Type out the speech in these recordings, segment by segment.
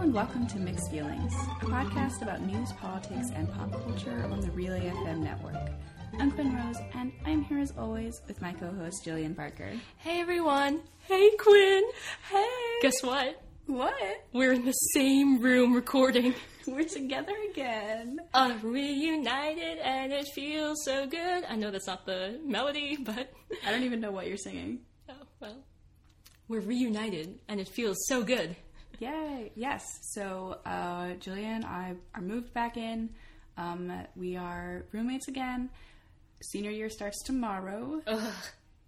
and welcome to Mixed Feelings, a podcast about news, politics, and pop culture on the Relay FM network. I'm Quinn Rose, and I'm here as always with my co-host Jillian Parker. Hey everyone! Hey Quinn! Hey! Guess what? What? We're in the same room recording. We're together again. Uh, reunited and it feels so good. I know that's not the melody, but I don't even know what you're singing. oh well. We're reunited and it feels so good. Yay! Yes. So, uh, Jillian and I are moved back in. Um, we are roommates again. Senior year starts tomorrow, Ugh.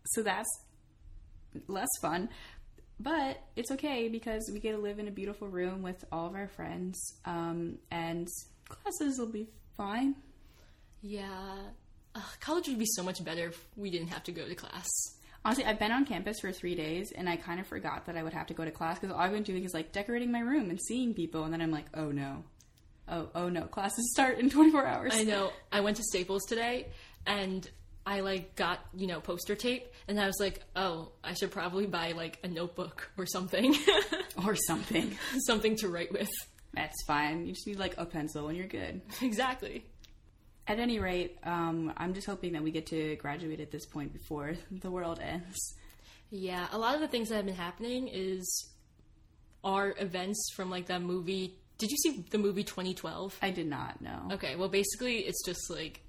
so that's less fun. But it's okay because we get to live in a beautiful room with all of our friends, um, and classes will be fine. Yeah. Ugh, college would be so much better if we didn't have to go to class. Honestly, I've been on campus for three days, and I kind of forgot that I would have to go to class because all I've been doing is like decorating my room and seeing people, and then I'm like, oh no, oh oh no, classes start in 24 hours. I know. I went to Staples today and I like got, you know, poster tape and I was like, "Oh, I should probably buy like a notebook or something." or something. something to write with. That's fine. You just need like a pencil, and you're good. Exactly. At any rate, um, I'm just hoping that we get to graduate at this point before the world ends. Yeah, a lot of the things that have been happening is are events from like that movie. Did you see the movie 2012? I did not know. Okay, well basically it's just like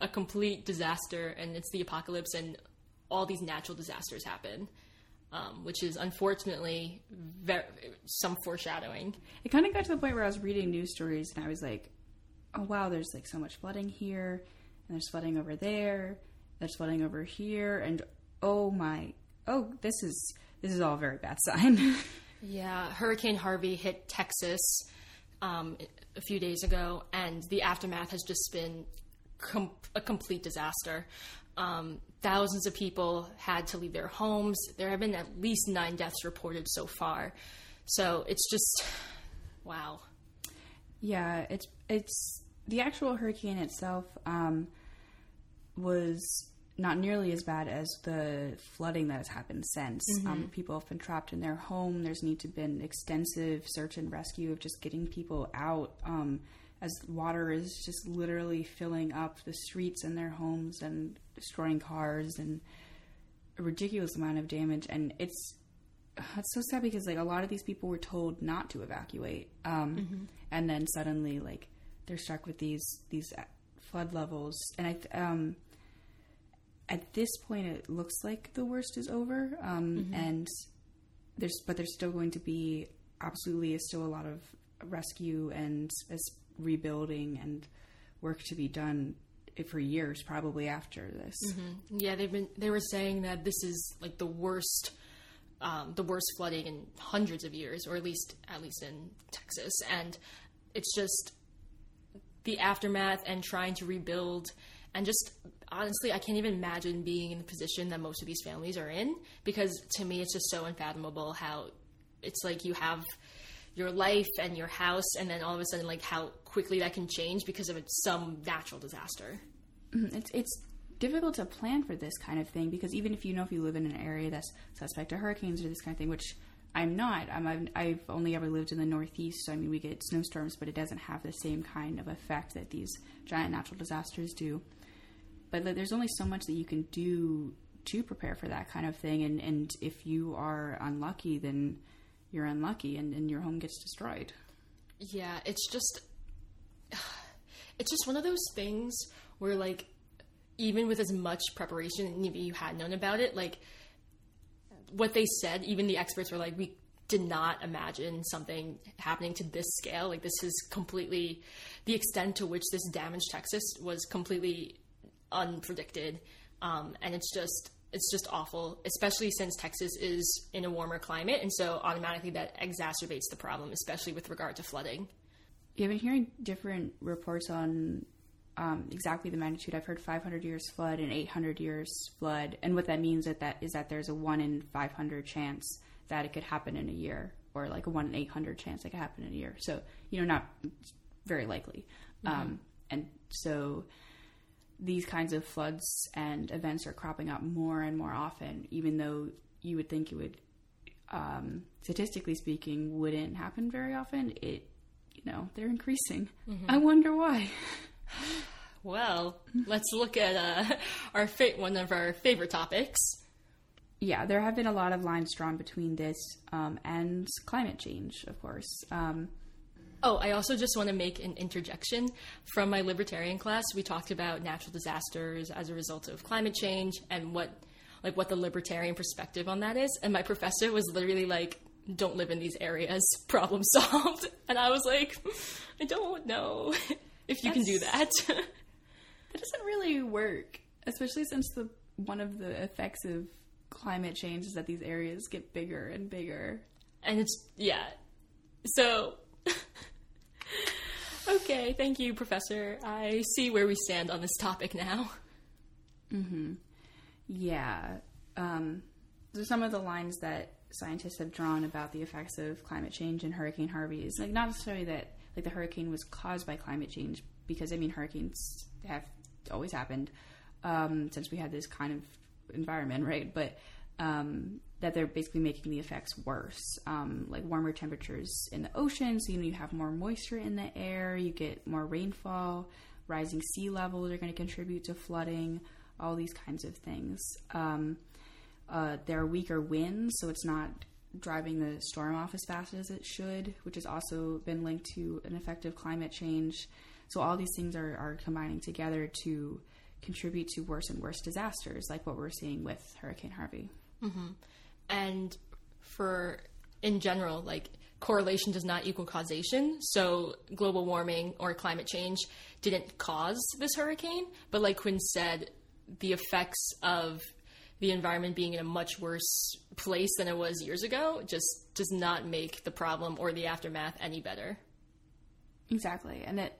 a complete disaster and it's the apocalypse and all these natural disasters happen. Um, which is unfortunately some foreshadowing. It kind of got to the point where I was reading news stories, and I was like, "Oh wow, there's like so much flooding here, and there's flooding over there, there's flooding over here, and oh my, oh this is this is all a very bad sign." Yeah, Hurricane Harvey hit Texas um, a few days ago, and the aftermath has just been com- a complete disaster. Um, thousands of people had to leave their homes. There have been at least nine deaths reported so far. So it's just, wow. Yeah, it's it's the actual hurricane itself um, was not nearly as bad as the flooding that has happened since. Um, people have been trapped in their home. There's need to been extensive search and rescue of just getting people out. Um, as water is just literally filling up the streets and their homes and destroying cars and a ridiculous amount of damage. And it's it's so sad because like a lot of these people were told not to evacuate um, and then suddenly like they're stuck with these these flood levels. And i um, at this point it looks like the worst is over um, and there's but there's still going to be absolutely is still a lot of rescue and as rebuilding and work to be done for years probably after this. Yeah, they've been. They were saying that this is like the worst, um, the worst flooding in hundreds of years, or at least at least in Texas, and it's just the aftermath and trying to rebuild, and just honestly, I can't even imagine being in the position that most of these families are in because to me, it's just so unfathomable how it's like you have your life and your house, and then all of a sudden, like how quickly that can change because of some natural disaster. Mhm. it's it's difficult to plan for this kind of thing because even if you know if you live in an area that's suspect to hurricanes or this kind of thing, which I'm not. I'm, I've, only ever lived in the Northeast, so I mean we get snowstorms, but it doesn't have the same kind of effect that these giant natural disasters do. But there's only so much that you can do to prepare for that kind of thing, and and if you are unlucky, then you're unlucky, and, and your home gets destroyed. Yeah, it's just it's just one of those things where like even with as much preparation and even you had known about it, like what they said, even the experts were like, we did not imagine something happening to this scale. Like this is completely the extent to which this damaged Texas was completely unpredicted. Um, and it's just it's just awful, especially since Texas is in a warmer climate, and so automatically that exacerbates the problem, especially with regard to flooding. I've been hearing different reports on um, exactly the magnitude. I've heard 500 years flood and 800 years flood, and what that means that that is that there's a one in 500 chance that it could happen in a year, or like a one in 800 chance it could happen in a year. So you know, not very likely. Um, and so these kinds of floods and events are cropping up more and more often, even though you would think it would um, statistically speaking, wouldn't happen very often. It, you know, they're increasing. Mm-hmm. I wonder why. Well, let's look at uh, our fa- one of our favorite topics. Yeah, there have been a lot of lines drawn between this um, and climate change, of course. Um, oh, I also just want to make an interjection. From my libertarian class, we talked about natural disasters as a result of climate change and what, like, what the libertarian perspective on that is. And my professor was literally like, "Don't live in these areas. Problem solved." And I was like, "I don't know if you can do that." That doesn't really work, especially since the one of the effects of climate change is that these areas get bigger and bigger. And it's yeah. So Okay, thank you, Professor. I see where we stand on this topic now. Mm-hmm. Yeah. Um so some of the lines that scientists have drawn about the effects of climate change and Hurricane Harvey is like not necessarily that like the hurricane was caused by climate change because I mean hurricanes have always happened um, since we had this kind of environment, right? But um, that they're basically making the effects worse, um, like warmer temperatures in the ocean. So you know you have more moisture in the air, you get more rainfall. Rising sea levels are going to contribute to flooding. All these kinds of things. Um, uh, there are weaker winds, so it's not driving the storm off as fast as it should, which has also been linked to an effective climate change. So all these things are, are combining together to contribute to worse and worse disasters, like what we're seeing with Hurricane Harvey. Mm-hmm. And for in general, like correlation does not equal causation. So global warming or climate change didn't cause this hurricane, but like Quinn said, the effects of the environment being in a much worse place than it was years ago just does not make the problem or the aftermath any better. Exactly. And it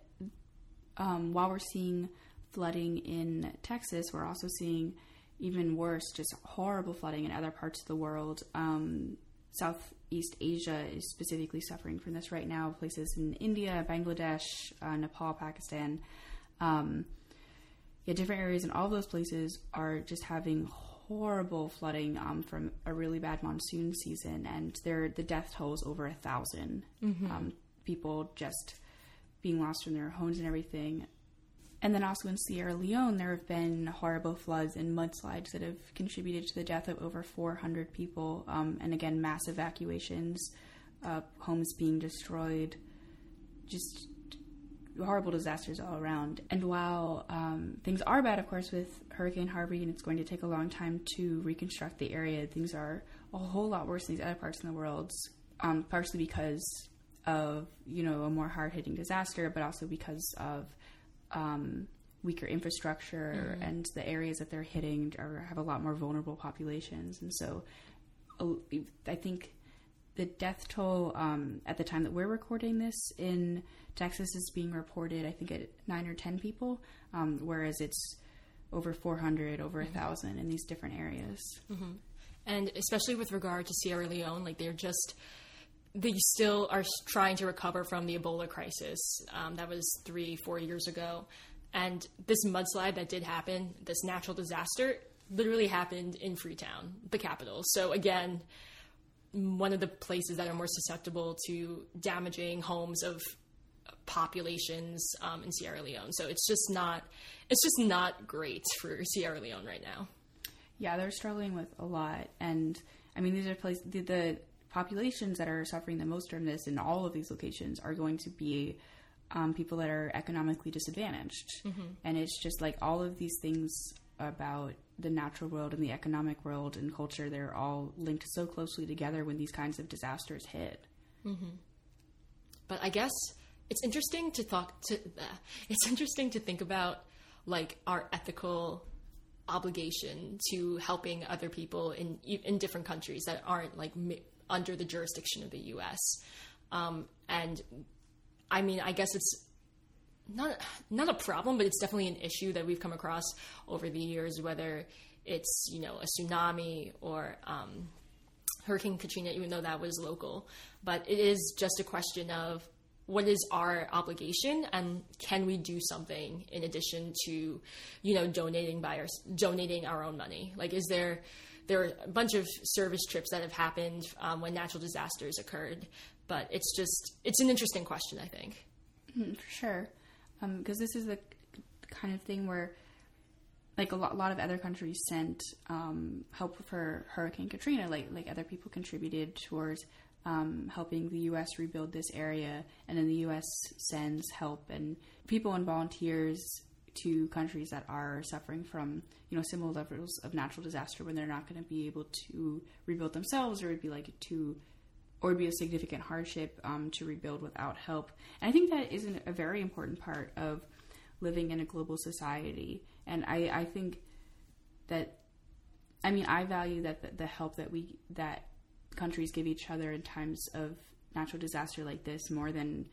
um, while we're seeing flooding in Texas, we're also seeing even worse, just horrible flooding in other parts of the world. Um, Southeast Asia is specifically suffering from this right now. Places in India, Bangladesh, uh, Nepal, Pakistan. Um, yeah, different areas in all those places are just having horrible flooding um, from a really bad monsoon season, and there the death toll is over a 1000 mm-hmm. um, people just being lost from their homes and everything. And then also in Sierra Leone, there have been horrible floods and mudslides that have contributed to the death of over 400 people. Um, and again, mass evacuations, uh, homes being destroyed, just horrible disasters all around. And while um, things are bad, of course, with Hurricane Harvey, and it's going to take a long time to reconstruct the area, things are a whole lot worse in these other parts in the world, um, partially because of you know a more hard hitting disaster, but also because of um, weaker infrastructure mm-hmm. and the areas that they're hitting are have a lot more vulnerable populations, and so I think the death toll um, at the time that we're recording this in Texas is being reported, I think, at nine or ten people, um, whereas it's over 400, over a mm-hmm. thousand in these different areas. Mm-hmm. And especially with regard to Sierra Leone, like they're just they still are trying to recover from the Ebola crisis um, that was three, four years ago. And this mudslide that did happen, this natural disaster, literally happened in Freetown, the capital. So, again, one of the places that are more susceptible to damaging homes of populations um, in Sierra Leone. So it's just not it's just not great for Sierra Leone right now. Yeah, they're struggling with a lot, and I mean these are places the, the populations that are suffering the most from this in all of these locations are going to be um, people that are economically disadvantaged. Mm-hmm. And it's just like all of these things about the natural world and the economic world and culture, they're all linked so closely together when these kinds of disasters hit. Mm-hmm. But I guess it's interesting to talk to. Uh, it's interesting to think about like our ethical obligation to helping other people in in different countries that aren't like under the jurisdiction of the U.S. Um, and I mean, I guess it's not not a problem, but it's definitely an issue that we've come across over the years. Whether it's you know a tsunami or um, Hurricane Katrina, even though that was local, but it is just a question of what is our obligation and can we do something in addition to you know donating by our donating our own money like is there there are a bunch of service trips that have happened um, when natural disasters occurred. But it's just it's an interesting question, I think. Mm, for sure, because um, this is the kind of thing where like a lot, lot of other countries sent um, help for Hurricane Katrina. Like like other people contributed towards um, helping the U.S. rebuild this area, and then the U.S. sends help and people and volunteers to countries that are suffering from you know similar levels of natural disaster when they're not going to be able to rebuild themselves, or it'd be like to or it'd be a significant hardship um, to rebuild without help. And I think that is a very important part of living in a global society. And I, I think that, I mean, I value that the, the help that we that countries give each other in times of natural disaster like this more than,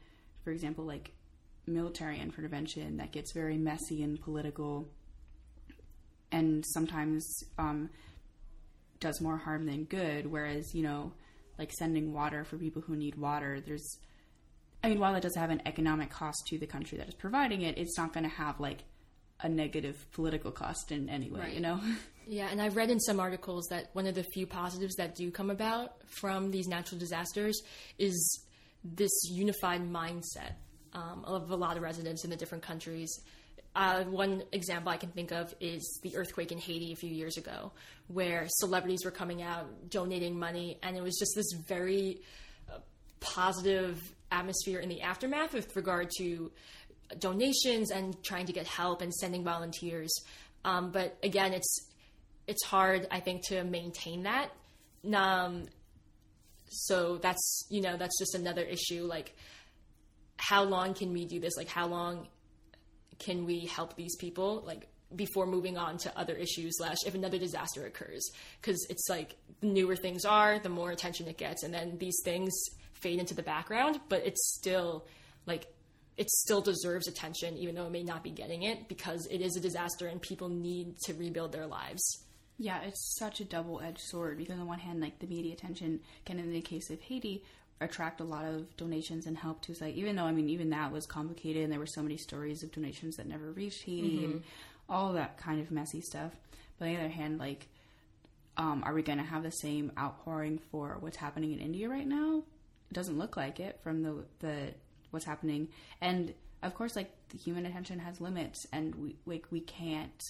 for example, like military intervention that gets very messy and political and sometimes um, does more harm than good. Whereas, you know, like sending water for people who need water, there's, I mean, while it does have an economic cost to the country that is providing it, it's not going to have like a negative political cost in any way, right. you know? Yeah, and I've read in some articles that one of the few positives that do come about from these natural disasters is this unified mindset um, of a lot of residents in the different countries. Uh, one example I can think of is the earthquake in Haiti a few years ago, where celebrities were coming out donating money, and it was just this very uh, positive atmosphere in the aftermath with regard to donations and trying to get help and sending volunteers. Um, but again, it's it's hard, I think, to maintain that. Um, so that's you know that's just another issue. Like, how long can we do this? Like, how long can we help these people? Like before moving on to other issues slash if another disaster occurs because it's like the newer things are the more attention it gets and then these things fade into the background but it's still like it still deserves attention, even though it may not be getting it, because it is a disaster and people need to rebuild their lives. Yeah, it's such a double edged sword because, on the one hand, like the media attention can, in the case of Haiti, attract a lot of donations and help to like even though I mean even that was complicated and there were so many stories of donations that never reached Haiti mm-hmm. and all that kind of messy stuff. But on the other hand, like, um, are we going to have the same outpouring for what's happening in India right now? It doesn't look like it from the the what's happening. And of course like the human attention has limits and we like we can't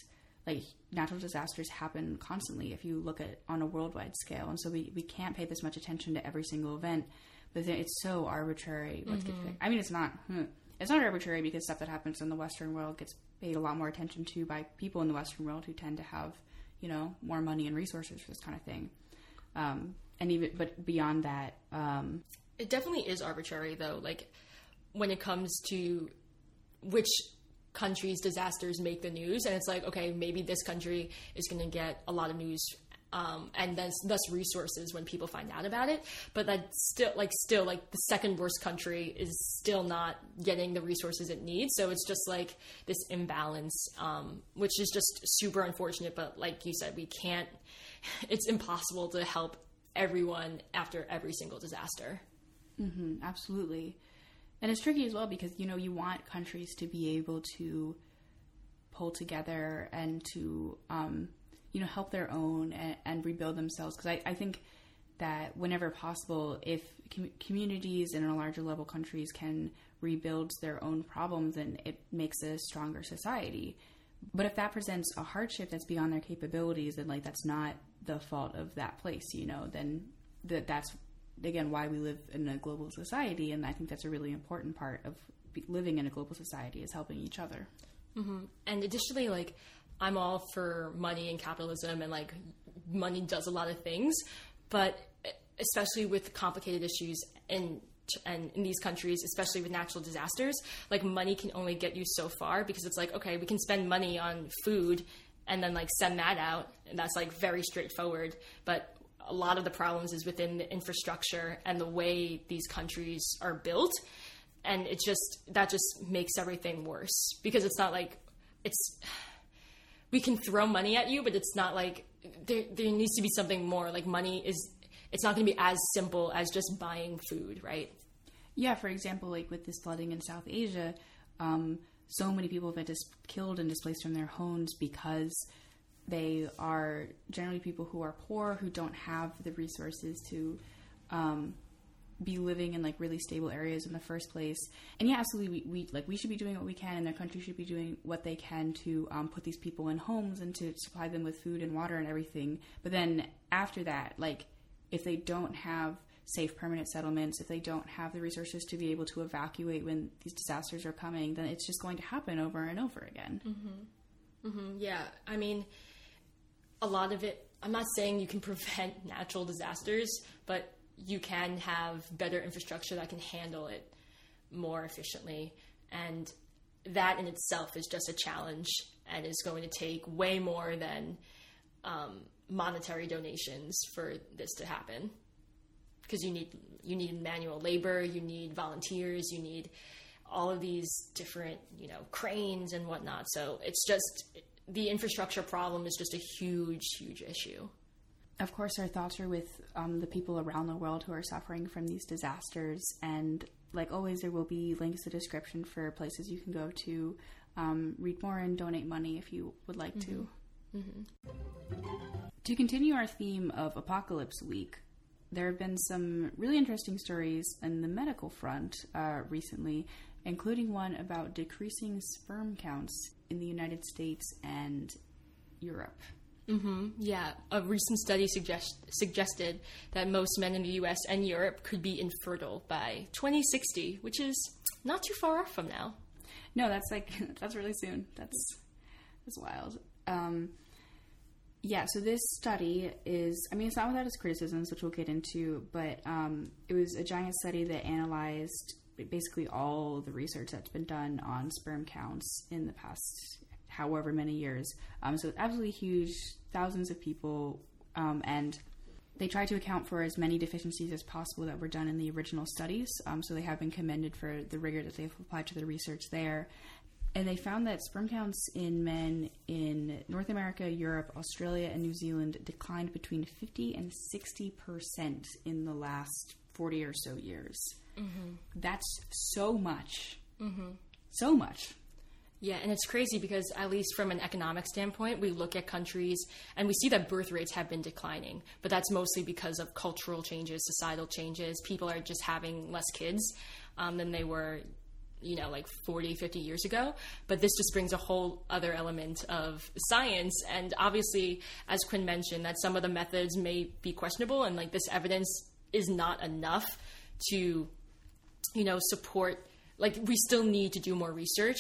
like natural disasters happen constantly if you look at on a worldwide scale. And so we, we can't pay this much attention to every single event. But it's so arbitrary what's mm-hmm. i mean it's not hmm, it's not arbitrary because stuff that happens in the western world gets paid a lot more attention to by people in the western world who tend to have you know more money and resources for this kind of thing. Um, and even but beyond that um, it definitely is arbitrary though. Like when it comes to which countries' disasters make the news, and it's like, okay, maybe this country is going to get a lot of news. Um, and thus, thus resources when people find out about it, but that still, like, still, like the second worst country is still not getting the resources it needs. So it's just like this imbalance, um, which is just super unfortunate. But like you said, we can't. It's impossible to help everyone after every single disaster. Mm-hmm, absolutely and it's tricky as well because you know you want countries to be able to pull together and to um, you know help their own and, and rebuild themselves. Because I, I, think that whenever possible if com- communities in a larger level countries can rebuild their own problems then it makes a stronger society. But if that presents a hardship that's beyond their capabilities then like that's not the fault of that place you know then that that's again why we live in a global society, and I think that's a really important part of living in a global society is helping each other. Mm-hmm. And additionally, like I'm all for money and capitalism, and like money does a lot of things, but especially with complicated issues and and in these countries, especially with natural disasters, like money can only get you so far because it's like, okay, we can spend money on food and then like send that out, and that's like very straightforward. But a lot of the problems is within the infrastructure and the way these countries are built. And it just that just makes everything worse because it's not like it's we can throw money at you but it's not like there there needs to be something more. Like money is it's not going to be as simple as just buying food right? Yeah for example like with this flooding in south asia um, so many people have been dis- killed and displaced from their homes because they are generally people who are poor who don't have the resources to um, be living in like really stable areas in the first place. And yeah, absolutely, we, we like we should be doing what we can, and their country should be doing what they can to um, put these people in homes and to supply them with food and water and everything. But then after that, like if they don't have safe permanent settlements, if they don't have the resources to be able to evacuate when these disasters are coming, then it's just going to happen over and over again. Mm-hmm. Mm-hmm. Yeah, I mean, a lot of it. I'm not saying you can prevent natural disasters, but you can have better infrastructure that can handle it more efficiently. And that in itself is just a challenge and is going to take way more than um, monetary donations for this to happen. Because you need you need manual labor, you need volunteers, you need all of these different you know cranes and whatnot. So it's just the infrastructure problem is just a huge huge issue of course, our thoughts are with um, the people around the world who are suffering from these disasters. And like always, there will be links in the description for places you can go to um, read more and donate money if you would like mm-hmm. to. Mm-hmm. To continue our theme of Apocalypse Week, there have been some really interesting stories in the medical front uh, recently, including one about decreasing sperm counts in the United States and Europe. Mm-hmm. Yeah, a recent study suggest- suggested that most men in the U.S. and Europe could be infertile by 2060, which is not too far off from now. No, that's like that's really soon. That's that's wild. Um, yeah, so this study is, I mean, it's not without its criticisms, which we'll get into, but um, it was a giant study that analyzed basically all the research that's been done on sperm counts in the past however many years. Um, so it's absolutely huge, thousands of people, um, and they try to account for as many deficiencies as possible that were done in the original studies. Um, so they have been commended for the rigor that they've applied to the research there. And they found that sperm counts in men in North America, Europe, Australia, and New Zealand declined between 50 and 60 percent in the last 40 or so years. Mm-hmm. That's so much. Mm-hmm. So much. Yeah, and it's crazy because, at least from an economic standpoint, we look at countries and we see that birth rates have been declining. But that's mostly because of cultural changes, societal changes. People are just having less kids um, than they were, you know, like 40, 50 years ago. But this just brings a whole other element of science. And obviously, as Quinn mentioned, that some of the methods may be questionable and like this evidence is not enough to, you know, support. Like, we still need to do more research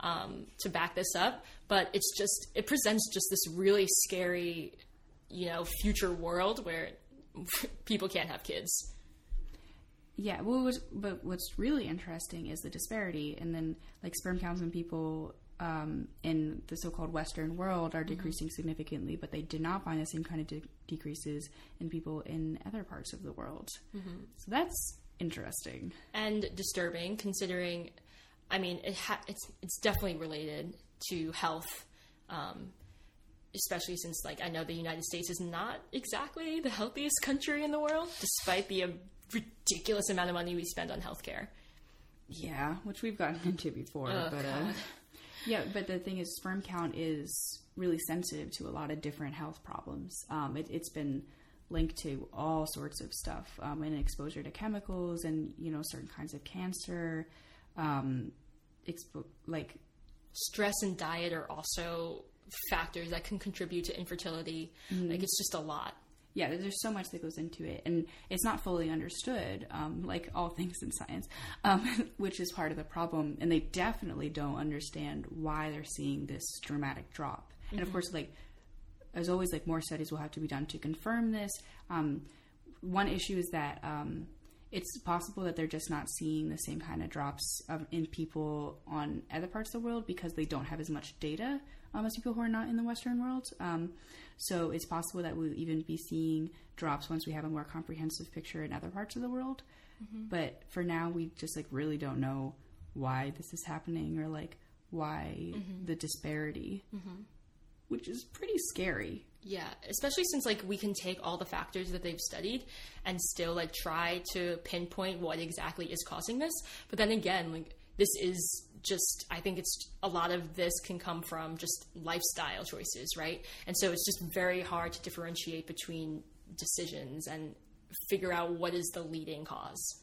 um, to back this up, but it's just it presents just this really scary, you know, future world where people can't have kids. Yeah, well, was, but what's really interesting is the disparity, and then like sperm counts in people um, in the so-called Western world are mm-hmm. decreasing mm-hmm. significantly, but they did not find the same kind of de- decreases in people in other parts of the world. Mm-hmm. So that's interesting and disturbing, considering I mean, it ha- it's it's definitely related to health, um, especially since like I know the United States is not exactly the healthiest country in the world, despite the uh, ridiculous amount of money we spend on healthcare. Yeah, which we've gotten into before, oh, but uh, yeah, but the thing is, sperm count is really sensitive to a lot of different health problems. Um, it, has been linked to all sorts of stuff, um, and exposure to chemicals, and you know certain kinds of cancer um, expo- like stress and diet are also factors that can contribute to infertility. Mm-hmm. Like it's just a lot. Yeah, there's so much that goes into it, and it's not fully understood, um, like all things in science, um, which is part of the problem. And they definitely don't understand why they're seeing this dramatic drop. Mm-hmm. And of mm-hmm. course, like as always, like more studies will have to be done to confirm this. Um, one issue is that um, it's possible that they're just not seeing the same kind of drops of, in people on other parts of the world because they don't have as much data um, as people who are not in the Western world. Um, so it's possible that we'll even be seeing drops once we have a more comprehensive picture in other parts of the world. Mm-hmm. But for now, we just like really don't know why this is happening or like why mm-hmm. the disparity, mm-hmm. Which is pretty scary. Yeah, especially since like we can take all the factors that they've studied and still like try to pinpoint what exactly is causing this. But then again, like this is just I think it's a lot of this can come from just lifestyle choices, right? And so it's just very hard to differentiate between decisions and figure out what is the leading cause.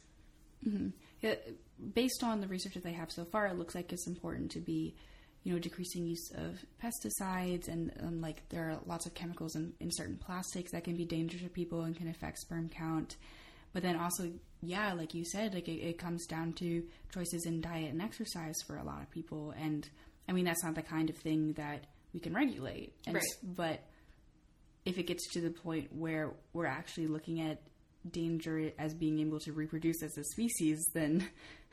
Mm-hmm. Yeah, based on the research that they have so far, it looks like it's important to be, you know, decreasing use of pesticides and um, like there are lots of chemicals in, in certain plastics that can be dangerous to people and can affect sperm count. But then also, yeah, like you said, like it, it comes down to choices in diet and exercise for a lot of people. And I mean, that's not the kind of thing that we can regulate. And, Right. But if it gets to the point where we're actually looking at danger as being able to reproduce as a species, then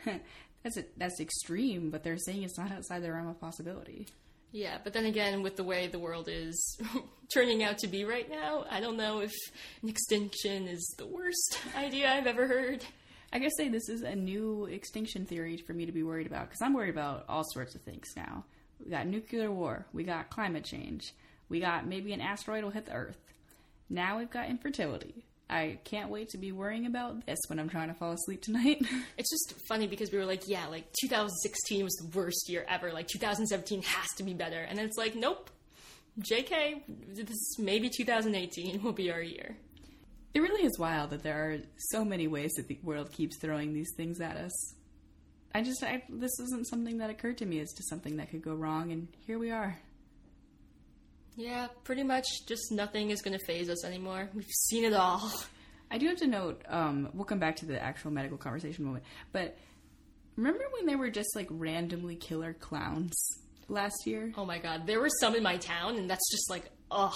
that's a, that's extreme. But they're saying it's not outside the realm of possibility. Yeah, but then again, with the way the world is turning out to be right now, I don't know if an extinction is the worst idea I've ever heard. I guess say this is a new extinction theory for me to be worried about because I'm worried about all sorts of things now. We got nuclear war, we got climate change, we got maybe an asteroid will hit the Earth. Now we've got infertility. I can't wait to be worrying about this when I'm trying to fall asleep tonight. It's just funny because we were like, yeah, like 2016 was the worst year ever. Like 2017 has to be better. And then it's like, nope. JK, this maybe 2018 will be our year. it really is wild that there are so many ways that the world keeps throwing these things at us. I just, I, this isn't something that occurred to me as to something that could go wrong, and here we are. Yeah, pretty much just nothing is going to faze us anymore. We've seen it all. I do have to note, um, we'll come back to the actual medical conversation moment, but remember when there were just like randomly killer clowns last year? Oh my god, there were some in my town, and that's just like, ugh.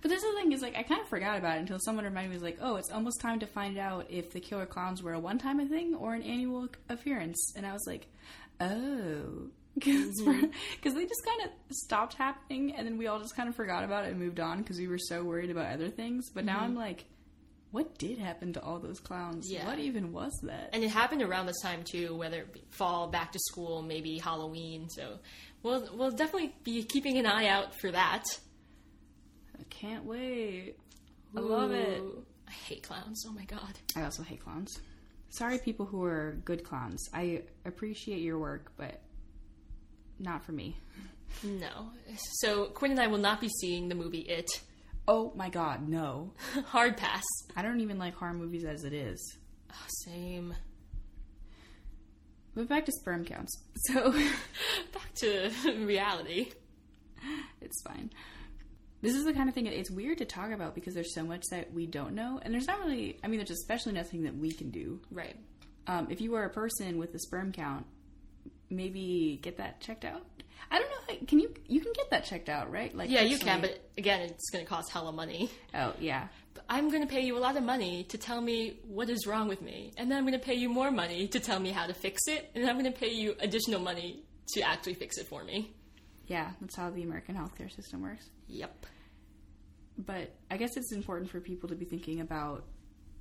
But this is the thing is like I kind of forgot about it until someone reminded me was like, oh, it's almost time to find out if the killer clowns were a one time thing or an annual appearance, and I was like, oh. Because mm-hmm. they just kind of stopped happening, and then we all just kind of forgot about it and moved on because we were so worried about other things. But now I'm mm-hmm. like, what did happen to all those clowns? Yeah. What even was that? And it happened around this time too, whether it be fall, back to school, maybe Halloween. So we'll we'll definitely be keeping an eye out for that. I can't wait. I love it. I hate clowns. Oh my god. I also hate clowns. Sorry, people who are good clowns. I appreciate your work, but not for me. No. So Quinn and I will not be seeing the movie It. Oh my god, no. Hard pass. I don't even like horror movies as it is. Oh, same. But back to sperm counts. So Back to reality. it's fine. This is the kind of thing it's weird to talk about because there's so much that we don't know, and there's not really. I mean, there's especially nothing that we can do. Right. Um, if you are a person with a sperm count, maybe get that checked out. I don't know. Can you? You can get that checked out, right? Like Yeah, you can, but again, it's going to cost hella money. oh yeah, But I'm going to pay you a lot of money to tell me what is wrong with me, and then I'm going to pay you more money to tell me how to fix it, and then I'm going to pay you additional money to actually fix it for me. yeah. That's how the American healthcare system works. Yep. but I guess it's important for people to be thinking about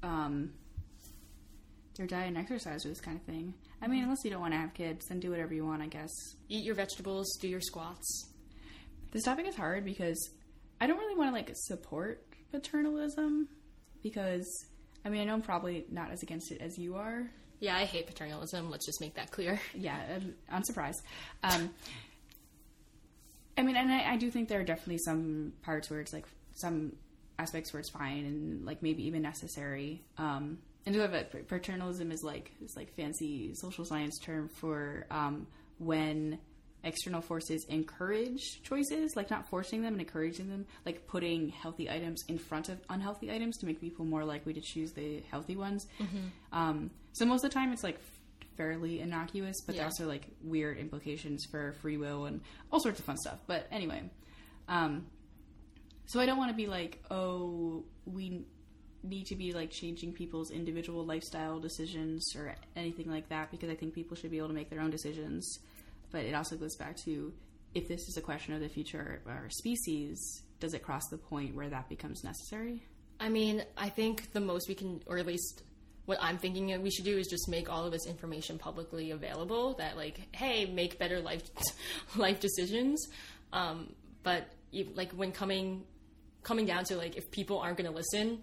um, their diet and exercise or this kind of thing. I mean, unless you don't want to have kids, then do whatever you want, I guess. Eat your vegetables, do your squats. This topic is hard because I don't really want to like support paternalism because I mean I know I'm probably not as against it as you are. Yeah, I hate paternalism. Let's just make that clear. Yeah, I'm, I'm surprised. Um, I mean, and I, I do think there are definitely some parts where it's like some aspects where it's fine and like maybe even necessary. Um, and so that paternalism is like this like fancy social science term for um, when external forces encourage choices, like not forcing them and encouraging them, like putting healthy items in front of unhealthy items to make people more likely to choose the healthy ones. Um, so most of the time, it's like fairly innocuous, but there Yeah. are also like weird implications for free will and all sorts of fun stuff. But anyway, um, so I don't want to be like, oh, we need to be like changing people's individual lifestyle decisions or anything like that because I think people should be able to make their own decisions. But it also goes back to if this is a question of the future of our species, does it cross the point where that becomes necessary? I mean, I think the most we can, or at least what I'm thinking we should do is just make all of this information publicly available. That like, hey, make better life life decisions. Um, but like when coming coming down to like if people aren't going to listen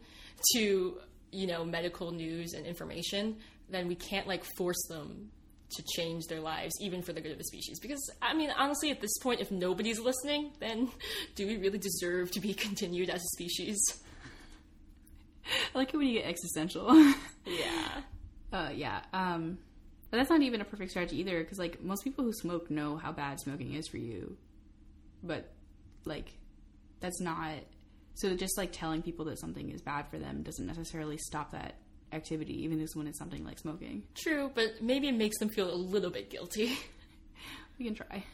to you know medical news and information, then we can't like force them to change their lives, even for the good of the species. Because, I mean, honestly, at this point, if nobody's listening, then do we really deserve to be continued as a species? I like it when you get existential. Yeah. uh, yeah. Um, but that's not even a perfect strategy either, because like most people who smoke know how bad smoking is for you, but like that's not. So just like telling people that something is bad for them doesn't necessarily stop that activity, even if when it's something like smoking. True, but maybe it makes them feel a little bit guilty. We can try.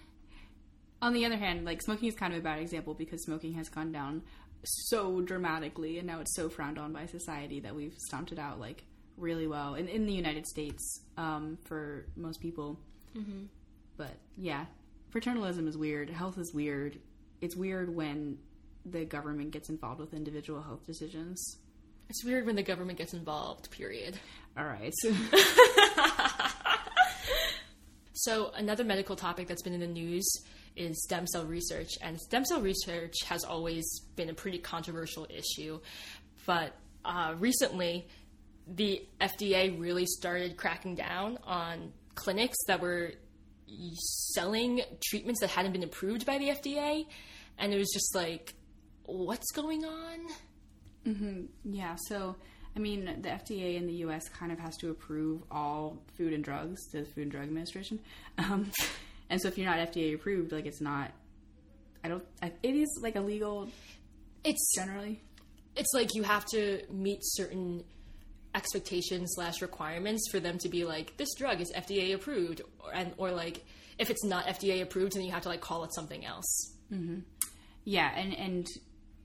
On the other hand, like smoking is kind of a bad example because smoking has gone down so dramatically, and now it's so frowned on by society that we've stomped it out like really well. And in the United States, um, for most people. But yeah, paternalism is weird. Health is weird. It's weird when the government gets involved with individual health decisions. It's weird when the government gets involved, period. All right. So, another medical topic that's been in the news is stem cell research. And stem cell research has always been a pretty controversial issue. But uh, recently, the FDA really started cracking down on clinics that were selling treatments that hadn't been approved by the FDA. And it was just like, what's going on? Yeah, so I mean, the FDA in the U.S. kind of has to approve all food and drugs to the Food and Drug Administration, um, and so if you're not FDA approved, like it's not. I don't. I, it is like illegal It's generally. it's like you have to meet certain expectations slash requirements for them to be like this drug is FDA approved or, and or like if it's not FDA approved then you have to like call it something else. Yeah, and and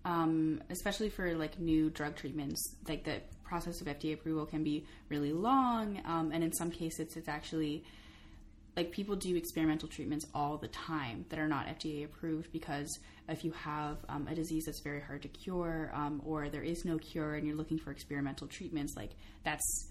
um, especially for like new drug treatments, like the process of FDA approval can be really long, um, and in some cases, it's actually like people do experimental treatments all the time that are not FDA approved because if you have um, a disease that's very hard to cure um, or there is no cure and you're looking for experimental treatments, like that's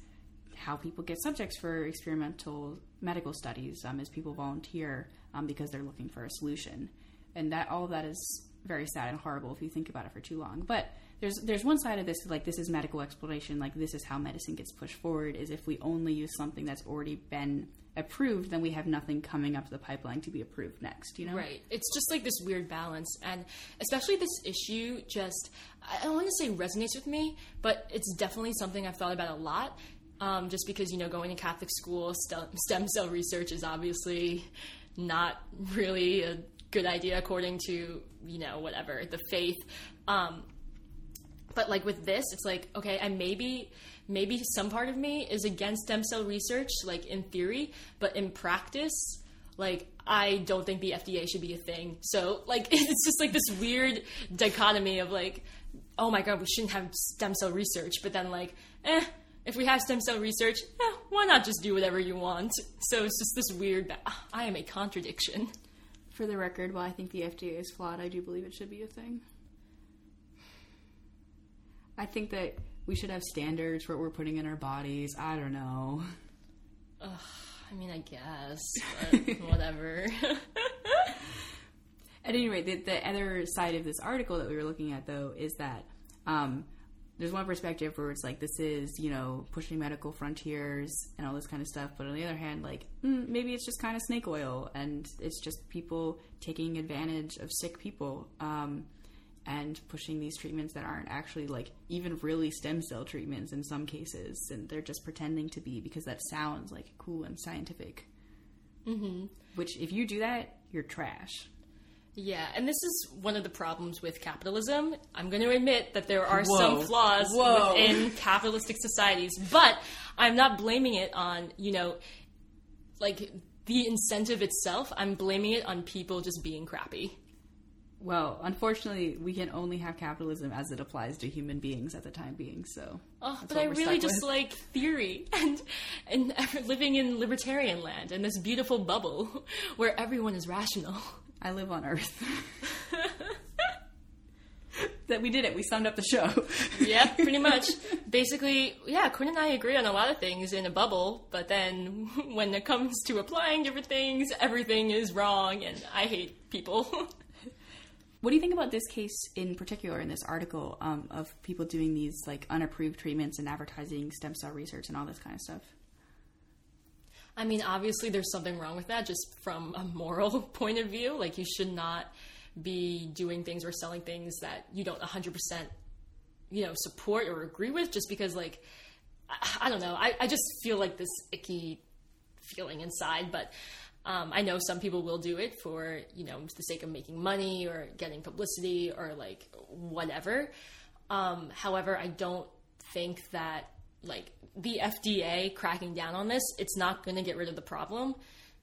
how people get subjects for experimental medical studies um, is people volunteer um, because they're looking for a solution. And that all that is very sad and horrible if you think about it for too long but there's there's one side of this like this is medical exploration like this is how medicine gets pushed forward is if we only use something that's already been approved then we have nothing coming up the pipeline to be approved next you know Right. It's just like this weird balance and especially this issue just I don't want to say resonates with me, but it's definitely something I've thought about a lot. Um, just because you know going to Catholic school, stem, stem cell research is obviously not really a good idea according to you know whatever the faith. Um, but like with this it's like okay and maybe maybe some part of me is against stem cell research like in theory but in practice like i don't think the fda should be a thing. So like it's just like this weird dichotomy of like oh my god we shouldn't have stem cell research but then like eh if we have stem cell research eh, why not just do whatever you want? So it's just this weird ba- i am a contradiction for the record while i think the fda is flawed i do believe it should be a thing. I think that we should have standards for what we're putting in our bodies. I don't know. I mean i guess but whatever. At any rate, the, the other side of this article that we were looking at, though, is that um, there's one perspective where it's like this is, you know, pushing medical frontiers and all this kind of stuff. But on the other hand, like mm, maybe it's just kind of snake oil and it's just people taking advantage of sick people um, and pushing these treatments that aren't actually like even really stem cell treatments in some cases, and they're just pretending to be because that sounds like cool and scientific. Mm-hmm. Which, if you do that, you're trash. Yeah, and this is one of the problems with capitalism. I'm going to admit that there are Whoa. some flaws Whoa. within capitalistic societies, but I'm not blaming it on, you know, like the incentive itself. I'm blaming it on people just being crappy. Well, unfortunately, we can only have capitalism as it applies to human beings at the time being. So, Oh, but I really just with. like theory and and living in libertarian land and this beautiful bubble where everyone is rational. I live on Earth. that we did it. We summed up the show. Yeah, pretty much. Basically, yeah, Quinn and I agree on a lot of things in a bubble, but then when it comes to applying different things, everything is wrong, and I hate people. What do you think about this case in particular in this article um, of people doing these like unapproved treatments and advertising stem cell research and all this kind of stuff? I mean, obviously, there's something wrong with that just from a moral point of view. Like, you should not be doing things or selling things that you don't 100%, you know, support or agree with just because, like, I, I don't know. I, I just feel like this icky feeling inside, but um, I know some people will do it for, you know, the sake of making money or getting publicity or like whatever. Um, however, I don't think that like the FDA cracking down on this, it's not going to get rid of the problem.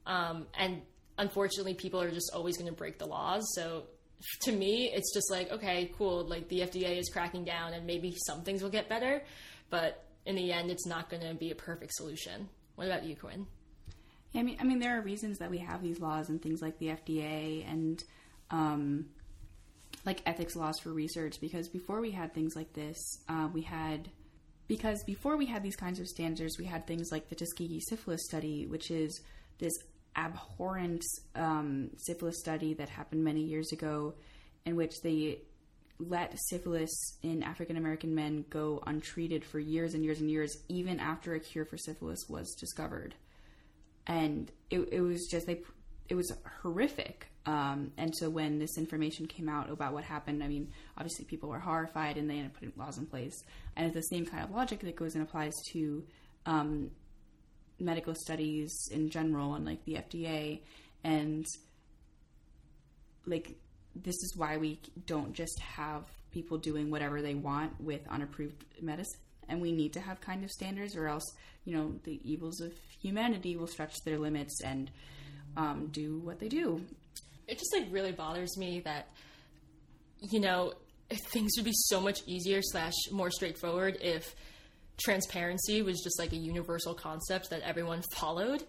Um, and unfortunately, people are just always going to break the laws. So to me, it's just like, okay, cool. Like the FDA is cracking down and maybe some things will get better. But in the end, it's not going to be a perfect solution. What about you, Quinn? Yeah, I mean, I mean, there are reasons that we have these laws and things like the FDA and um, like ethics laws for research. Because before we had things like this, uh, we had because before we had these kinds of standards, we had things like the Tuskegee syphilis study, which is this abhorrent um, syphilis study that happened many years ago, in which they let syphilis in African American men go untreated for years and years and years, even after a cure for syphilis was discovered. And it, it was just they, it was horrific. Um, and so when this information came out about what happened, I mean, obviously people were horrified and they ended up putting laws in place. And it's the same kind of logic that goes and applies to um, medical studies in general and like the FDA. And like, this is why we don't just have people doing whatever they want with unapproved medicine. And we need to have kind of standards, or else, you know, the evils of humanity will stretch their limits and um, do what they do it just like really bothers me that you know things would be so much easier slash more straightforward if transparency was just like a universal concept that everyone followed.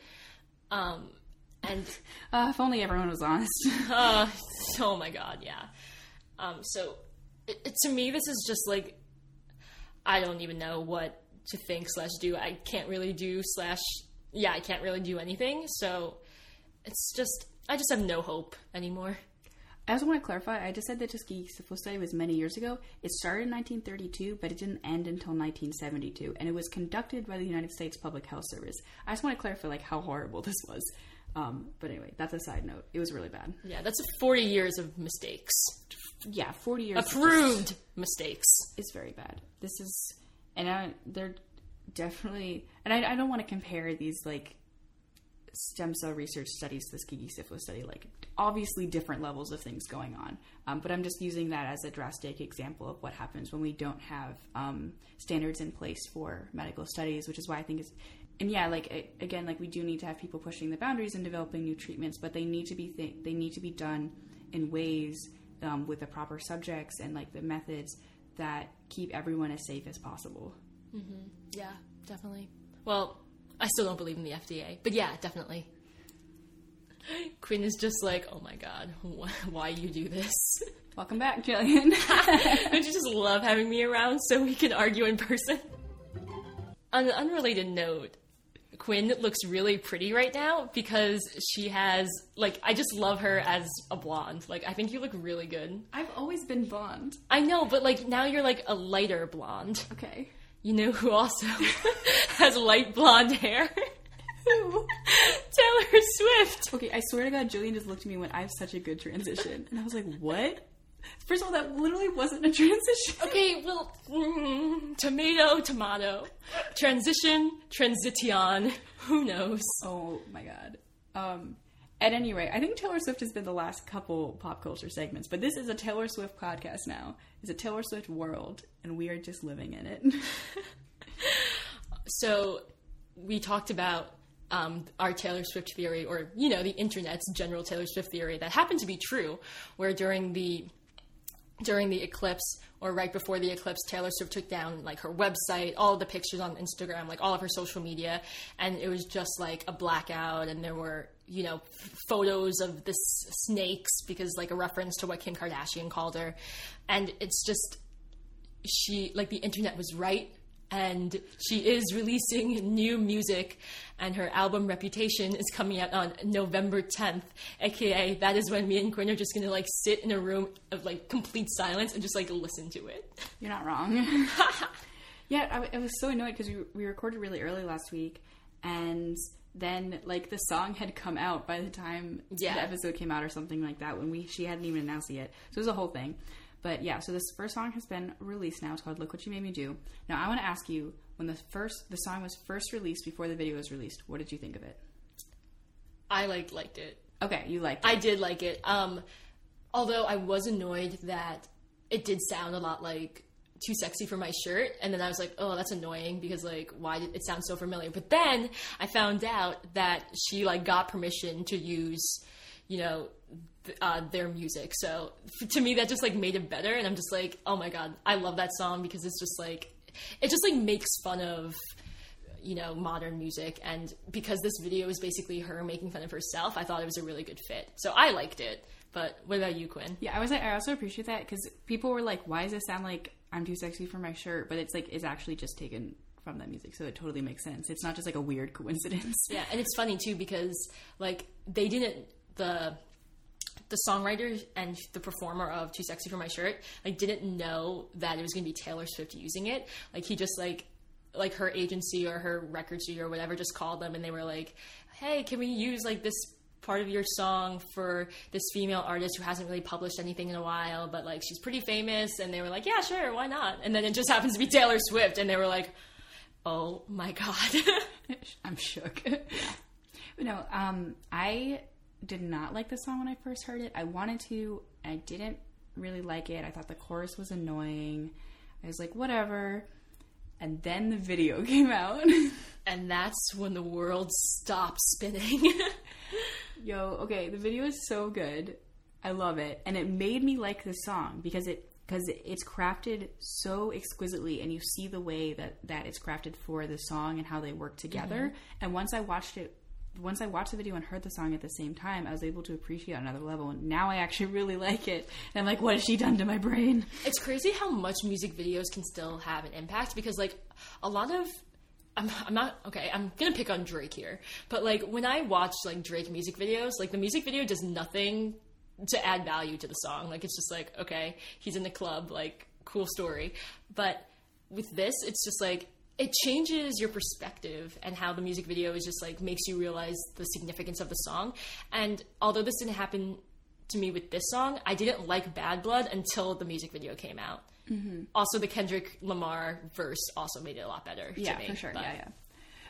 Um and uh, if only everyone was honest. Uh, oh my god yeah. Um so it, it, to me this is just like i don't even know what to think slash do. I can't really do slash yeah i can't really do anything. So it's just I just have no hope anymore. I also want to clarify. I just said that the Tuskegee syphilis study was many years ago. It started in 1932, but it didn't end until 1972, and it was conducted by the United States Public Health Service. I just want to clarify, like how horrible this was. Um, but anyway, that's a side note. It was really bad. Yeah, that's 40 years of mistakes. Yeah, 40 years approved mistakes. It's very bad. This is, and I, they're definitely, and I, I don't want to compare these like stem cell research studies Tuskegee syphilis study, like obviously different levels of things going on. Um, but I'm just using that as a drastic example of what happens when we don't have um, standards in place for medical studies, which is why I think it's and yeah, like it, again, like we do need to have people pushing the boundaries and developing new treatments, but they need to be th- they need to be done in ways um, with the proper subjects and like the methods that keep everyone as safe as possible. Mm-hmm. Yeah, definitely. Well, I still don't believe in the FDA, but yeah, definitely. Quinn is just like, oh my god, wh- why you do this? Welcome back, Jillian. Don't you just love having me around so we can argue in person? On an unrelated note, Quinn looks really pretty right now because she has like I just love her as a blonde. Like I think you look really good. I've always been blonde. I know, but like now you're like a lighter blonde. Okay. You know who also has light blonde hair? Who? Taylor Swift. Okay, I swear to God, Julian just looked at me when I have such a good transition, and I was like, "What?" First of all, that literally wasn't a transition. Okay, well, mm, tomato, tomato, transition, transition. Who knows? Oh my God. Um, at any rate, I think Taylor Swift has been the last couple pop culture segments, but this is a Taylor Swift podcast now. It's a Taylor Swift world, and we are just living in it. so, we talked about um, our Taylor Swift theory, or you know, the internet's general Taylor Swift theory that happened to be true, where during the during the eclipse or right before the eclipse, Taylor Swift took down like her website, all the pictures on Instagram, like all of her social media, and it was just like a blackout, and there were you know photos of the snakes because like a reference to what Kim Kardashian called her, and it's just she like the internet was right and she is releasing new music and her album reputation is coming out on november 10th aka that is when me and quinn are just gonna like sit in a room of like complete silence and just like listen to it. You're not wrong. Yeah I, I, was so annoyed because we, we recorded really early last week and then like the song had come out by the time Yeah. the episode came out or something like that when we she hadn't even announced it yet. So it was a whole thing. But yeah, so this first song has been released now. It's called "Look What You Made Me Do." Now I want to ask you, when the first the song was first released before the video was released, what did you think of it? I like liked it. Okay, you liked it. I did like it. Um, although I was annoyed that it did sound a lot like too sexy for my shirt, and then I was like, oh, that's annoying because like why did it sound so familiar? But then I found out that she like got permission to use, you know. th- Uh, their music, so f- to me that just like made it better, and I'm just like, oh my god, I love that song because it's just like, it just like makes fun of you know, modern music. And because this video is basically her making fun of herself, I thought it was a really good fit. So I liked it. But what about you, Quinn? Yeah, I was. I also appreciate that because people were like, "Why does it sound like I'm too sexy for my shirt?" But it's like it's actually just taken from that music, so it totally makes sense. It's not just like a weird coincidence. Yeah, and it's funny too because like they didn't the the songwriter and the performer of Too Sexy for My Shirt like didn't know that it was going to be Taylor Swift using it. Like he just like like her agency or her record studio or whatever just called them and they were like, "Hey, can we use like this part of your song for this female artist who hasn't really published anything in a while, but like she's pretty famous?" And they were like, "Yeah, sure, why not?" And then it just happens to be Taylor Swift and they were like, "Oh my god." I'm shook. but no, um, I did not like the song when I first heard it. I wanted to, I didn't really like it. I thought the chorus was annoying. I was like, whatever. And then the video came out. And that's when the world stopped spinning. Yo, okay, the video is so good. I love it, and it made me like the song because it because it's crafted so exquisitely, and you see the way that that it's crafted for the song and how they work together. Mm-hmm. And once I watched it, once I watched the video and heard the song at the same time, I was able to appreciate it on another level. And now I actually really like it. And I'm like, what has she done to my brain? it's crazy how much music videos can still have an impact because, like, a lot of. I'm, I'm not okay. I'm gonna pick on Drake here, but like when I watch like Drake music videos, like the music video does nothing to add value to the song. Like it's just like okay, he's in the club, like cool story. But with this, it's just like it changes your perspective and how the music video is just like makes you realize the significance of the song. And although this didn't happen to me with this song, I didn't like Bad Blood until the music video came out. Mm-hmm. Also, the Kendrick Lamar verse also made it a lot better. to Yeah, me, for sure. but- Yeah, yeah.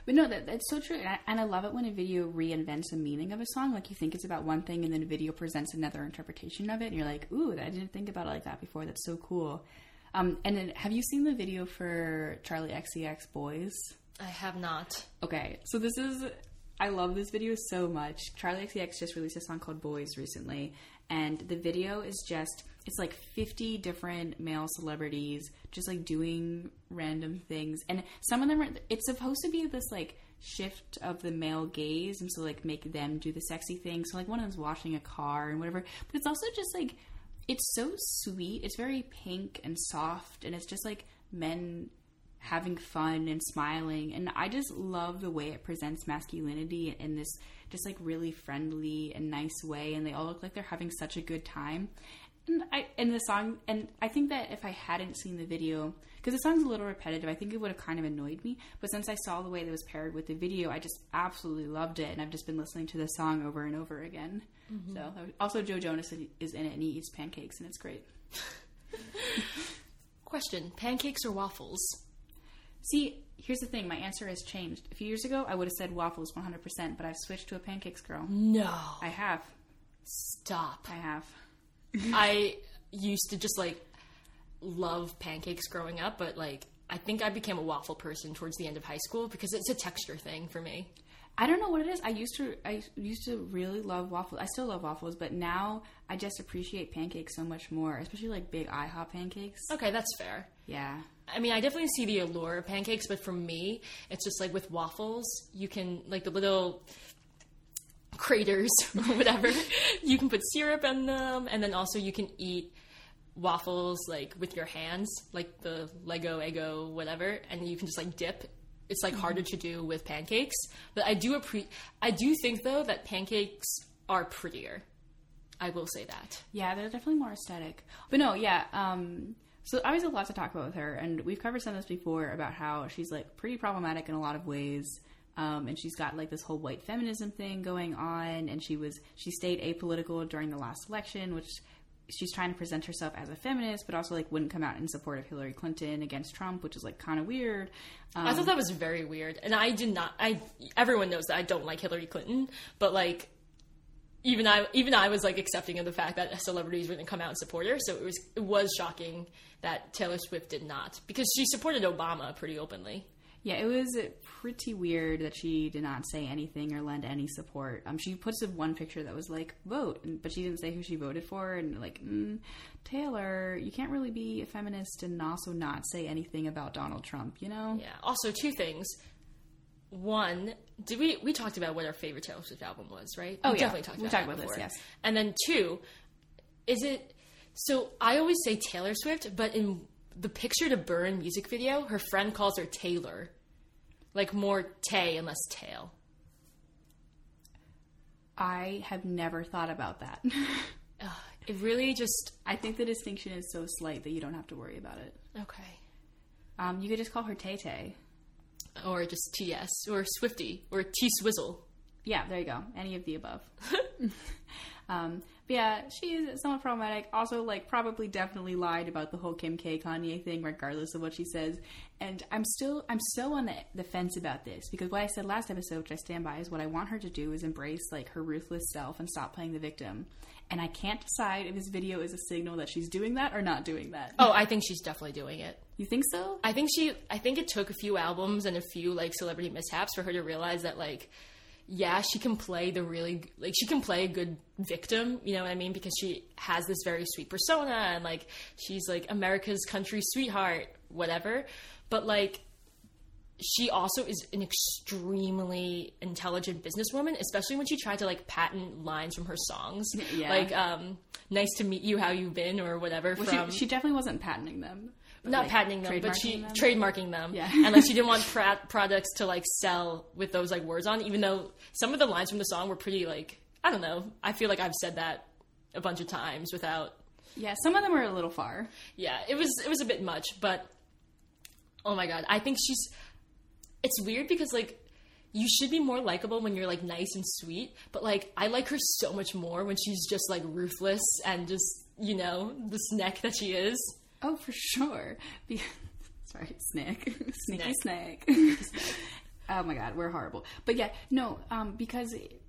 But no, that, that's so true. And I, and I love it when a video reinvents the meaning of a song. Like you think it's about one thing, and then a video presents another interpretation of it, and you're like, "Ooh, I didn't think about it like that before. That's so cool." Um, and then, have you seen the video for Charli XCX Boys? I have not. Okay, so this is I love this video so much. Charli XCX just released a song called Boys recently, and the video is just it's like 50 different male celebrities just like doing random things. And some of them are it's supposed to be this like shift of the male gaze and so like make them do the sexy thing. So like one of them's washing a car and whatever. But it's also just like it's so sweet. It's very pink and soft and it's just like men having fun and smiling. And i just love the way it presents masculinity in this just like really friendly and nice way. And they all look like they're having such a good time Mm, i and the song and i think that if i hadn't seen the video because the song's a little repetitive i think it would have kind of annoyed me but since i saw the way that it was paired with the video i just absolutely loved it and i've just been listening to the song over and over again mm-hmm. so also joe jonas is in it and he eats pancakes and it's great Question: Pancakes or waffles? See, here's the thing. My answer has changed. A few years ago, I would have said waffles 100%, but I've switched to a pancakes girl. No. I have. Stop. I have. I used to just like love pancakes growing up, but like I think I became a waffle person towards the end of high school because it's a texture thing for me. I don't know what it is. I used to I used to really love waffles. I still love waffles, but now I just appreciate pancakes so much more, especially like big IHOP pancakes. Okay, that's fair. Yeah. I mean, I definitely see the allure of pancakes, but for me, it's just like with waffles, you can like the little craters or whatever. you can put syrup in them, and then also you can eat waffles like with your hands, like the Lego Eggo whatever, and you can just like dip. It's like harder to do with pancakes, but I do appre- I do think though that pancakes are prettier. I will say that. Yeah, they're definitely more aesthetic. But no, yeah. Um, so I always have a lot to talk about with her, and we've covered some of this before about how she's like pretty problematic in a lot of ways. Um, and she's got like this whole white feminism thing going on, and she was she stayed apolitical during the last election, which she's trying to present herself as a feminist, but also like wouldn't come out in support of Hillary Clinton against Trump, which is like kind of weird. Um, I thought that was very weird, and I did not. I everyone knows that I don't like Hillary Clinton, but like even I even I was like accepting of the fact that celebrities were going to come out and support her. So it was it was shocking that Taylor Swift did not because she supported Obama pretty openly. Yeah, it was pretty weird that she did not say anything or lend any support. Um, she puts one picture that was like vote, but she didn't say who she voted for. And like, mm, Taylor, you can't really be a feminist and also not say anything about Donald Trump, you know? Yeah. Also, two things. One, did we we talked about what our favorite Taylor Swift album was, right? Oh we yeah, definitely talked we about, talked that about this. Yes. And then two, is it? So I always say Taylor Swift, but in the Picture to Burn music video, her friend calls her Taylor, like more Tay and less tail. I have never thought about that. Ugh, it really just I think the distinction is so slight that you don't have to worry about it. okay, Um, you could just call her Tay Tay. or just TS or Swifty or T Swizzle. Yeah, there you go. Any of the above. um, but yeah, she's somewhat problematic. Also, like, probably definitely lied about the whole Kim K Kanye thing, regardless of what she says. And I'm still, I'm so on the, the fence about this because what I said last episode, which I stand by, is what I want her to do is embrace like her ruthless self and stop playing the victim. And I can't decide if this video is a signal that she's doing that or not doing that. Oh, I think she's definitely doing it. You think so? I think she I think it took a few albums and a few like celebrity mishaps for her to realize that like yeah, she can play the really like she can play a good victim, you know what I mean? Because she has this very sweet persona and like she's like America's country sweetheart, whatever. But like she also is an extremely intelligent businesswoman, especially when she tried to like patent lines from her songs. Yeah. Like um nice to meet you, how you been or whatever Well, from she, she definitely wasn't patenting them. Not like, patenting them, but she trademarking them. trademarking them. Yeah. and like she didn't want pra- products to like sell with those like words on, even though some of the lines from the song were pretty like I don't know. I feel like I've said that a bunch of times without. yeah, some of them are a little far. Yeah, it was it was a bit much, but oh my god, I think she's. It's weird because like you should be more likable when you're like nice and sweet, but like I like her so much more when she's just like ruthless and just you know the snack that she is. Oh, for sure. Be- Sorry, snack, sneaky snack. oh my god, we're horrible. But yeah, no, um, because it,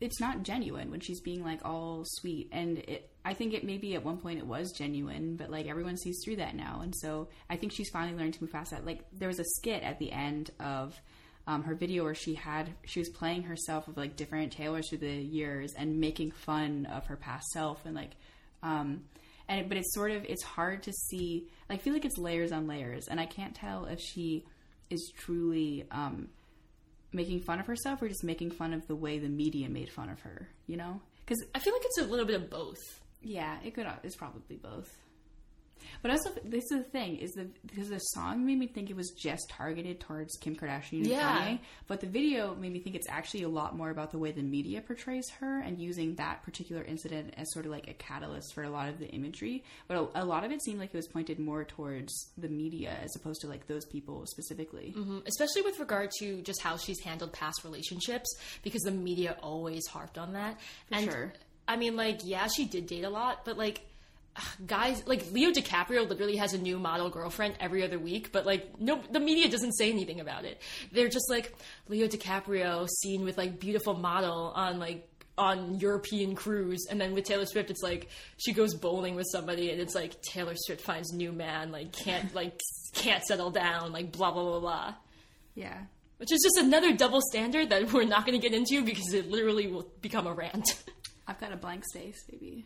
it's not genuine when she's being like all sweet, and it, I think it maybe at one point it was genuine, but like everyone sees through that now, and so I think she's finally learned to move past that. Like there was a skit at the end of. Um, her video where she had she was playing herself with like different Taylors through the years and making fun of her past self and like um, and but it's sort of it's hard to see i feel like it's layers on layers. And i can't tell if she is truly um making fun of herself or just making fun of the way the media made fun of her you know? Because I feel like it's a little bit of both. yeah it could it's probably both but also this is the thing is the because the song made me think it was just targeted towards kim kardashian and Yeah. kanye but the video made me think it's actually a lot more about the way the media portrays her and using that particular incident as sort of like a catalyst for a lot of the imagery. But a, a lot of it seemed like it was pointed more towards the media as opposed to like those people specifically. Mm-hmm. especially with regard to just how she's handled past relationships because the media always harped on that and sure. i mean like yeah she did date a lot but like guys like leo dicaprio literally has a new model girlfriend every other week but like no the media doesn't say anything about it they're just like leo dicaprio seen with like beautiful model on like on European cruise, and then with Taylor Swift, it's like she goes bowling with somebody, and it's like Taylor Swift finds new man, like can't like can't settle down, like blah blah blah blah Yeah. which is just another double standard that we're not going to get into because it literally will become a rant. I've got a blank space, baby.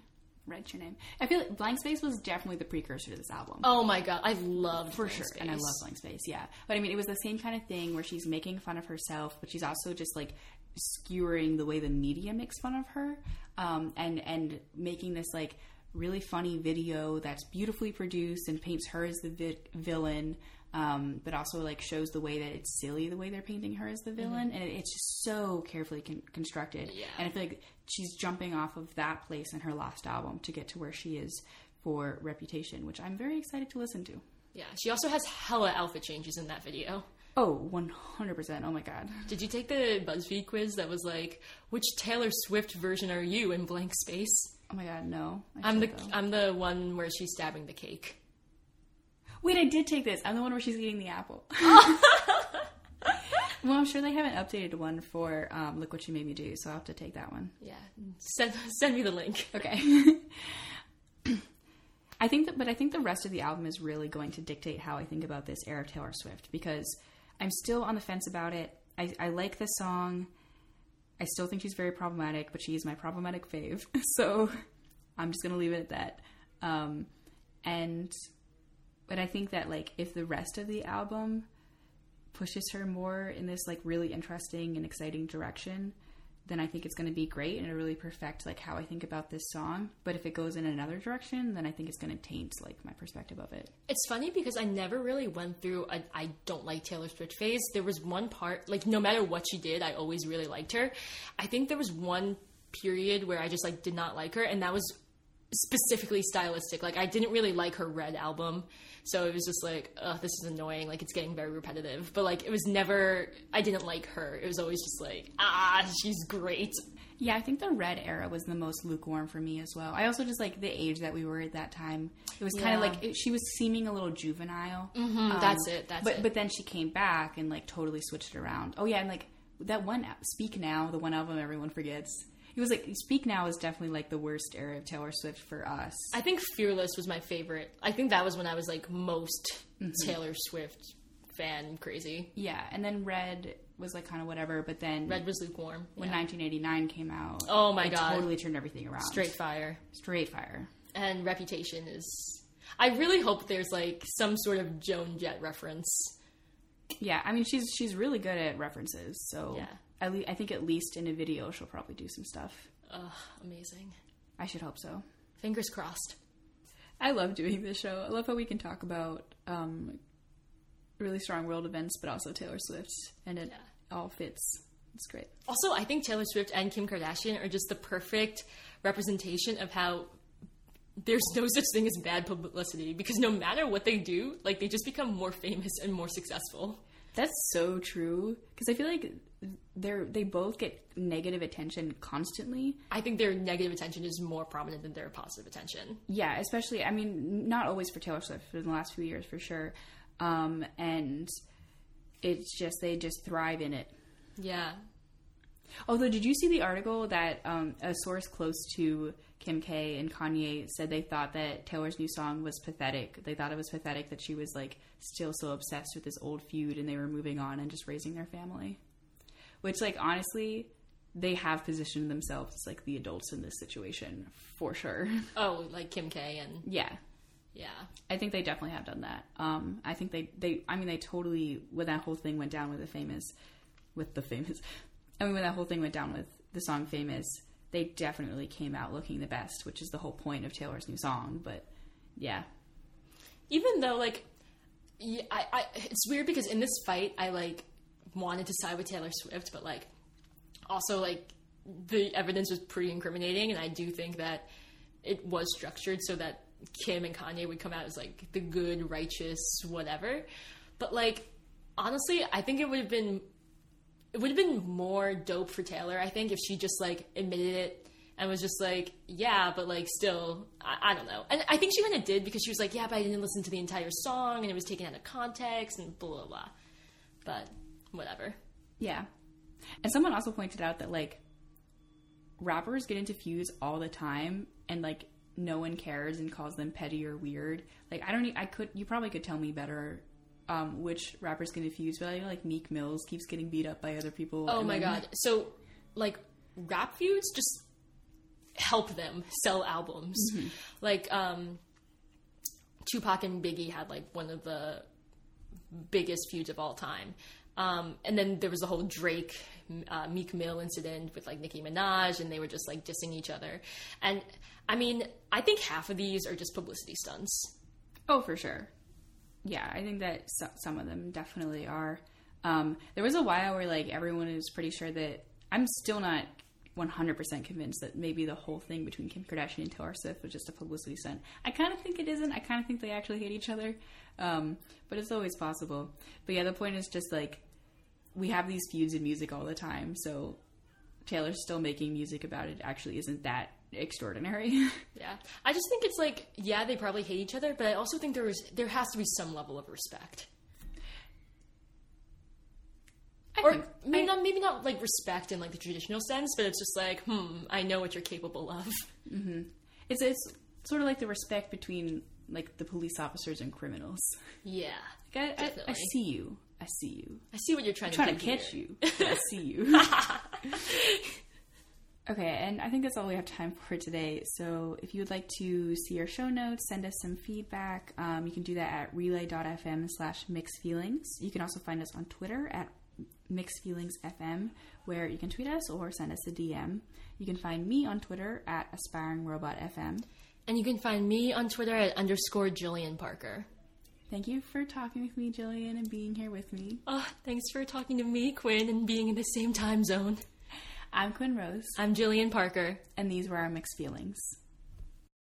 Write your name. I feel like Blank Space was definitely the precursor to this album. oh my god, I loved for Blank sure. Space. And I love Blank Space, yeah. But I mean, it was the same kind of thing where she's making fun of herself, but she's also just like skewering the way the media makes fun of her, um, and and making this like really funny video that's beautifully produced and paints her as the vi- villain. Um, but also like shows the way that it's silly the way they're painting her as the villain, and it, it's just so carefully con- constructed. Yeah. And I feel like she's jumping off of that place in her last album to get to where she is for Reputation, which I'm very excited to listen to. Yeah, she also has hella outfit changes in that video. Oh, 100%. Oh my god. Did you take the BuzzFeed quiz that was like, which Taylor Swift version are you in blank space? Oh my god, no. I I'm the though. I'm the one where she's stabbing the cake. Wait, I did take this. I'm the one where she's eating the apple. well, I'm sure they haven't updated one for um, Look What You Made Me Do, so I'll have to take that one. Yeah, send send me the link. Okay. I think that, but I think the rest of the album is really going to dictate how I think about this era of Taylor Swift because I'm still on the fence about it. I, I like the song. I still think she's very problematic, but she is my problematic fave. So I'm just gonna leave it at that. Um, and but I think that like if the rest of the album pushes her more in this like really interesting and exciting direction, then I think it's going to be great and it'll really perfect like how I think about this song. But if it goes in another direction, then I think it's going to taint like my perspective of it. It's funny because I never really went through a I don't like Taylor Swift phase. There was one part, like no matter what she did, I always really liked her. I think there was one period where I just like did not like her, and that was specifically stylistic. Like I didn't really like her Red album, so it was just like, ugh, this is annoying. Like it's getting very repetitive. But like it was never. I didn't like her. It was always just like, ah, she's great. Yeah, I think the red era was the most lukewarm for me as well. I also just like the age that we were at that time. It was kind of Yeah. like it, she was seeming a little juvenile. Um, that's it, that's but it. but then she came back and like totally switched it around. Oh yeah, and like that one Speak Now, the one album everyone forgets. It was like Speak Now is definitely like the worst era of Taylor Swift for us. I think Fearless was my favorite. I think that was when I was like most mm-hmm. Taylor Swift fan crazy. yeah, and then Red was like kind of whatever, but then Red was lukewarm. when yeah. 1989 came out, Oh my it God. totally turned everything around. Straight fire. straight fire. And Reputation is. I really hope there's like some sort of Joan Jett reference. Yeah, I mean she's she's really good at references. So Yeah. At le- I think at least in a video she'll probably do some stuff. Ugh, amazing. I should hope so. Fingers crossed. I love doing this show. I love how we can talk about um, really strong world events, but also Taylor Swift, and it all fits. It's great. Also, I think Taylor Swift and Kim Kardashian are just the perfect representation of how there's no such thing as bad publicity because no matter what they do, like they just become more famous and more successful. That's so true because I feel like they're they both get negative attention constantly. I think their negative attention is more prominent than their positive attention. Yeah, especially I mean not always for Taylor Swift, but in the last few years for sure. Um, and it's just they just thrive in it. Yeah. Although, did you see the article that um, a source close to Kim K and Kanye said they thought that Taylor's new song was pathetic? They thought it was pathetic that she was like still so obsessed with this old feud and they were moving on and just raising their family. Which, like, honestly, they have positioned themselves as like the adults in this situation for sure. Oh, like Kim K and yeah. yeah. I think they definitely have done that. Um, I think they, they, I mean, they totally, when that whole thing went down with the famous, with the famous, I mean, when that whole thing went down with the song famous, they definitely came out looking the best, which is the whole point of Taylor's new song. But yeah, Even though like yeah, I, I it's weird because in this fight I like wanted to side with Taylor Swift, but like also like the evidence was pretty incriminating and I do think that it was structured so that Kim and Kanye would come out as like the good, righteous, whatever. But like honestly, I think it would have been it would have been more dope for Taylor, I think, if she just like admitted it and was just like, yeah, but like still, I, I don't know. And I think she kind of did because she was like, yeah, but I didn't listen to the entire song and it was taken out of context and blah, blah, blah. But whatever. yeah. And someone also pointed out that like rappers get into feuds all the time, and like no one cares and calls them petty or weird. Like I don't, I could, you probably could tell me better. Um, which rappers get into feuds, but I know like Meek Mills keeps getting beat up by other people. Oh my then- god. So, like, rap feuds just help them sell albums. Like, um, Tupac and Biggie had like one of the biggest feuds of all time. Um, and then there was the whole Drake uh, Meek Mill incident with like Nicki Minaj, and they were just like dissing each other. And I mean, I think half of these are just publicity stunts. Oh, for sure. Yeah, I think that so- some of them definitely are. Um, there was a while where like everyone was pretty sure that I'm still not 100% convinced that maybe the whole thing between Kim Kardashian and Taylor Swift was just a publicity stunt. I kind of think it isn't. I kind of think they actually hate each other, um, but it's always possible. But yeah, the point is just like we have these feuds in music all the time, so Taylor's still making music about it actually isn't that extraordinary. yeah, I just think it's like yeah, they probably hate each other, but I also think there is there has to be some level of respect. I or think- maybe not maybe not like respect in like the traditional sense, but it's just like, hmm, I know what you're capable of. it's it's sort of like the respect between like the police officers and criminals. Yeah. Like, I, I, I see you. I see you. I see what you're trying, I'm trying to to catch you. I see you. okay, and I think that's all we have time for today. So if you would like to see our show notes, send us some feedback, um, you can do that at relay.fm slash mixed feelings. You can also find us on Twitter at mixed feelings fm where you can tweet us or send us a dm you can find me on twitter at aspiring robot fm And you can find me on Twitter at underscore Jillian Parker. Thank you for talking with me jillian and being here with me Oh, thanks for talking to me, Quinn, and being in the same time zone. i'm quinn rose I'm Jillian Parker. and these were our mixed feelings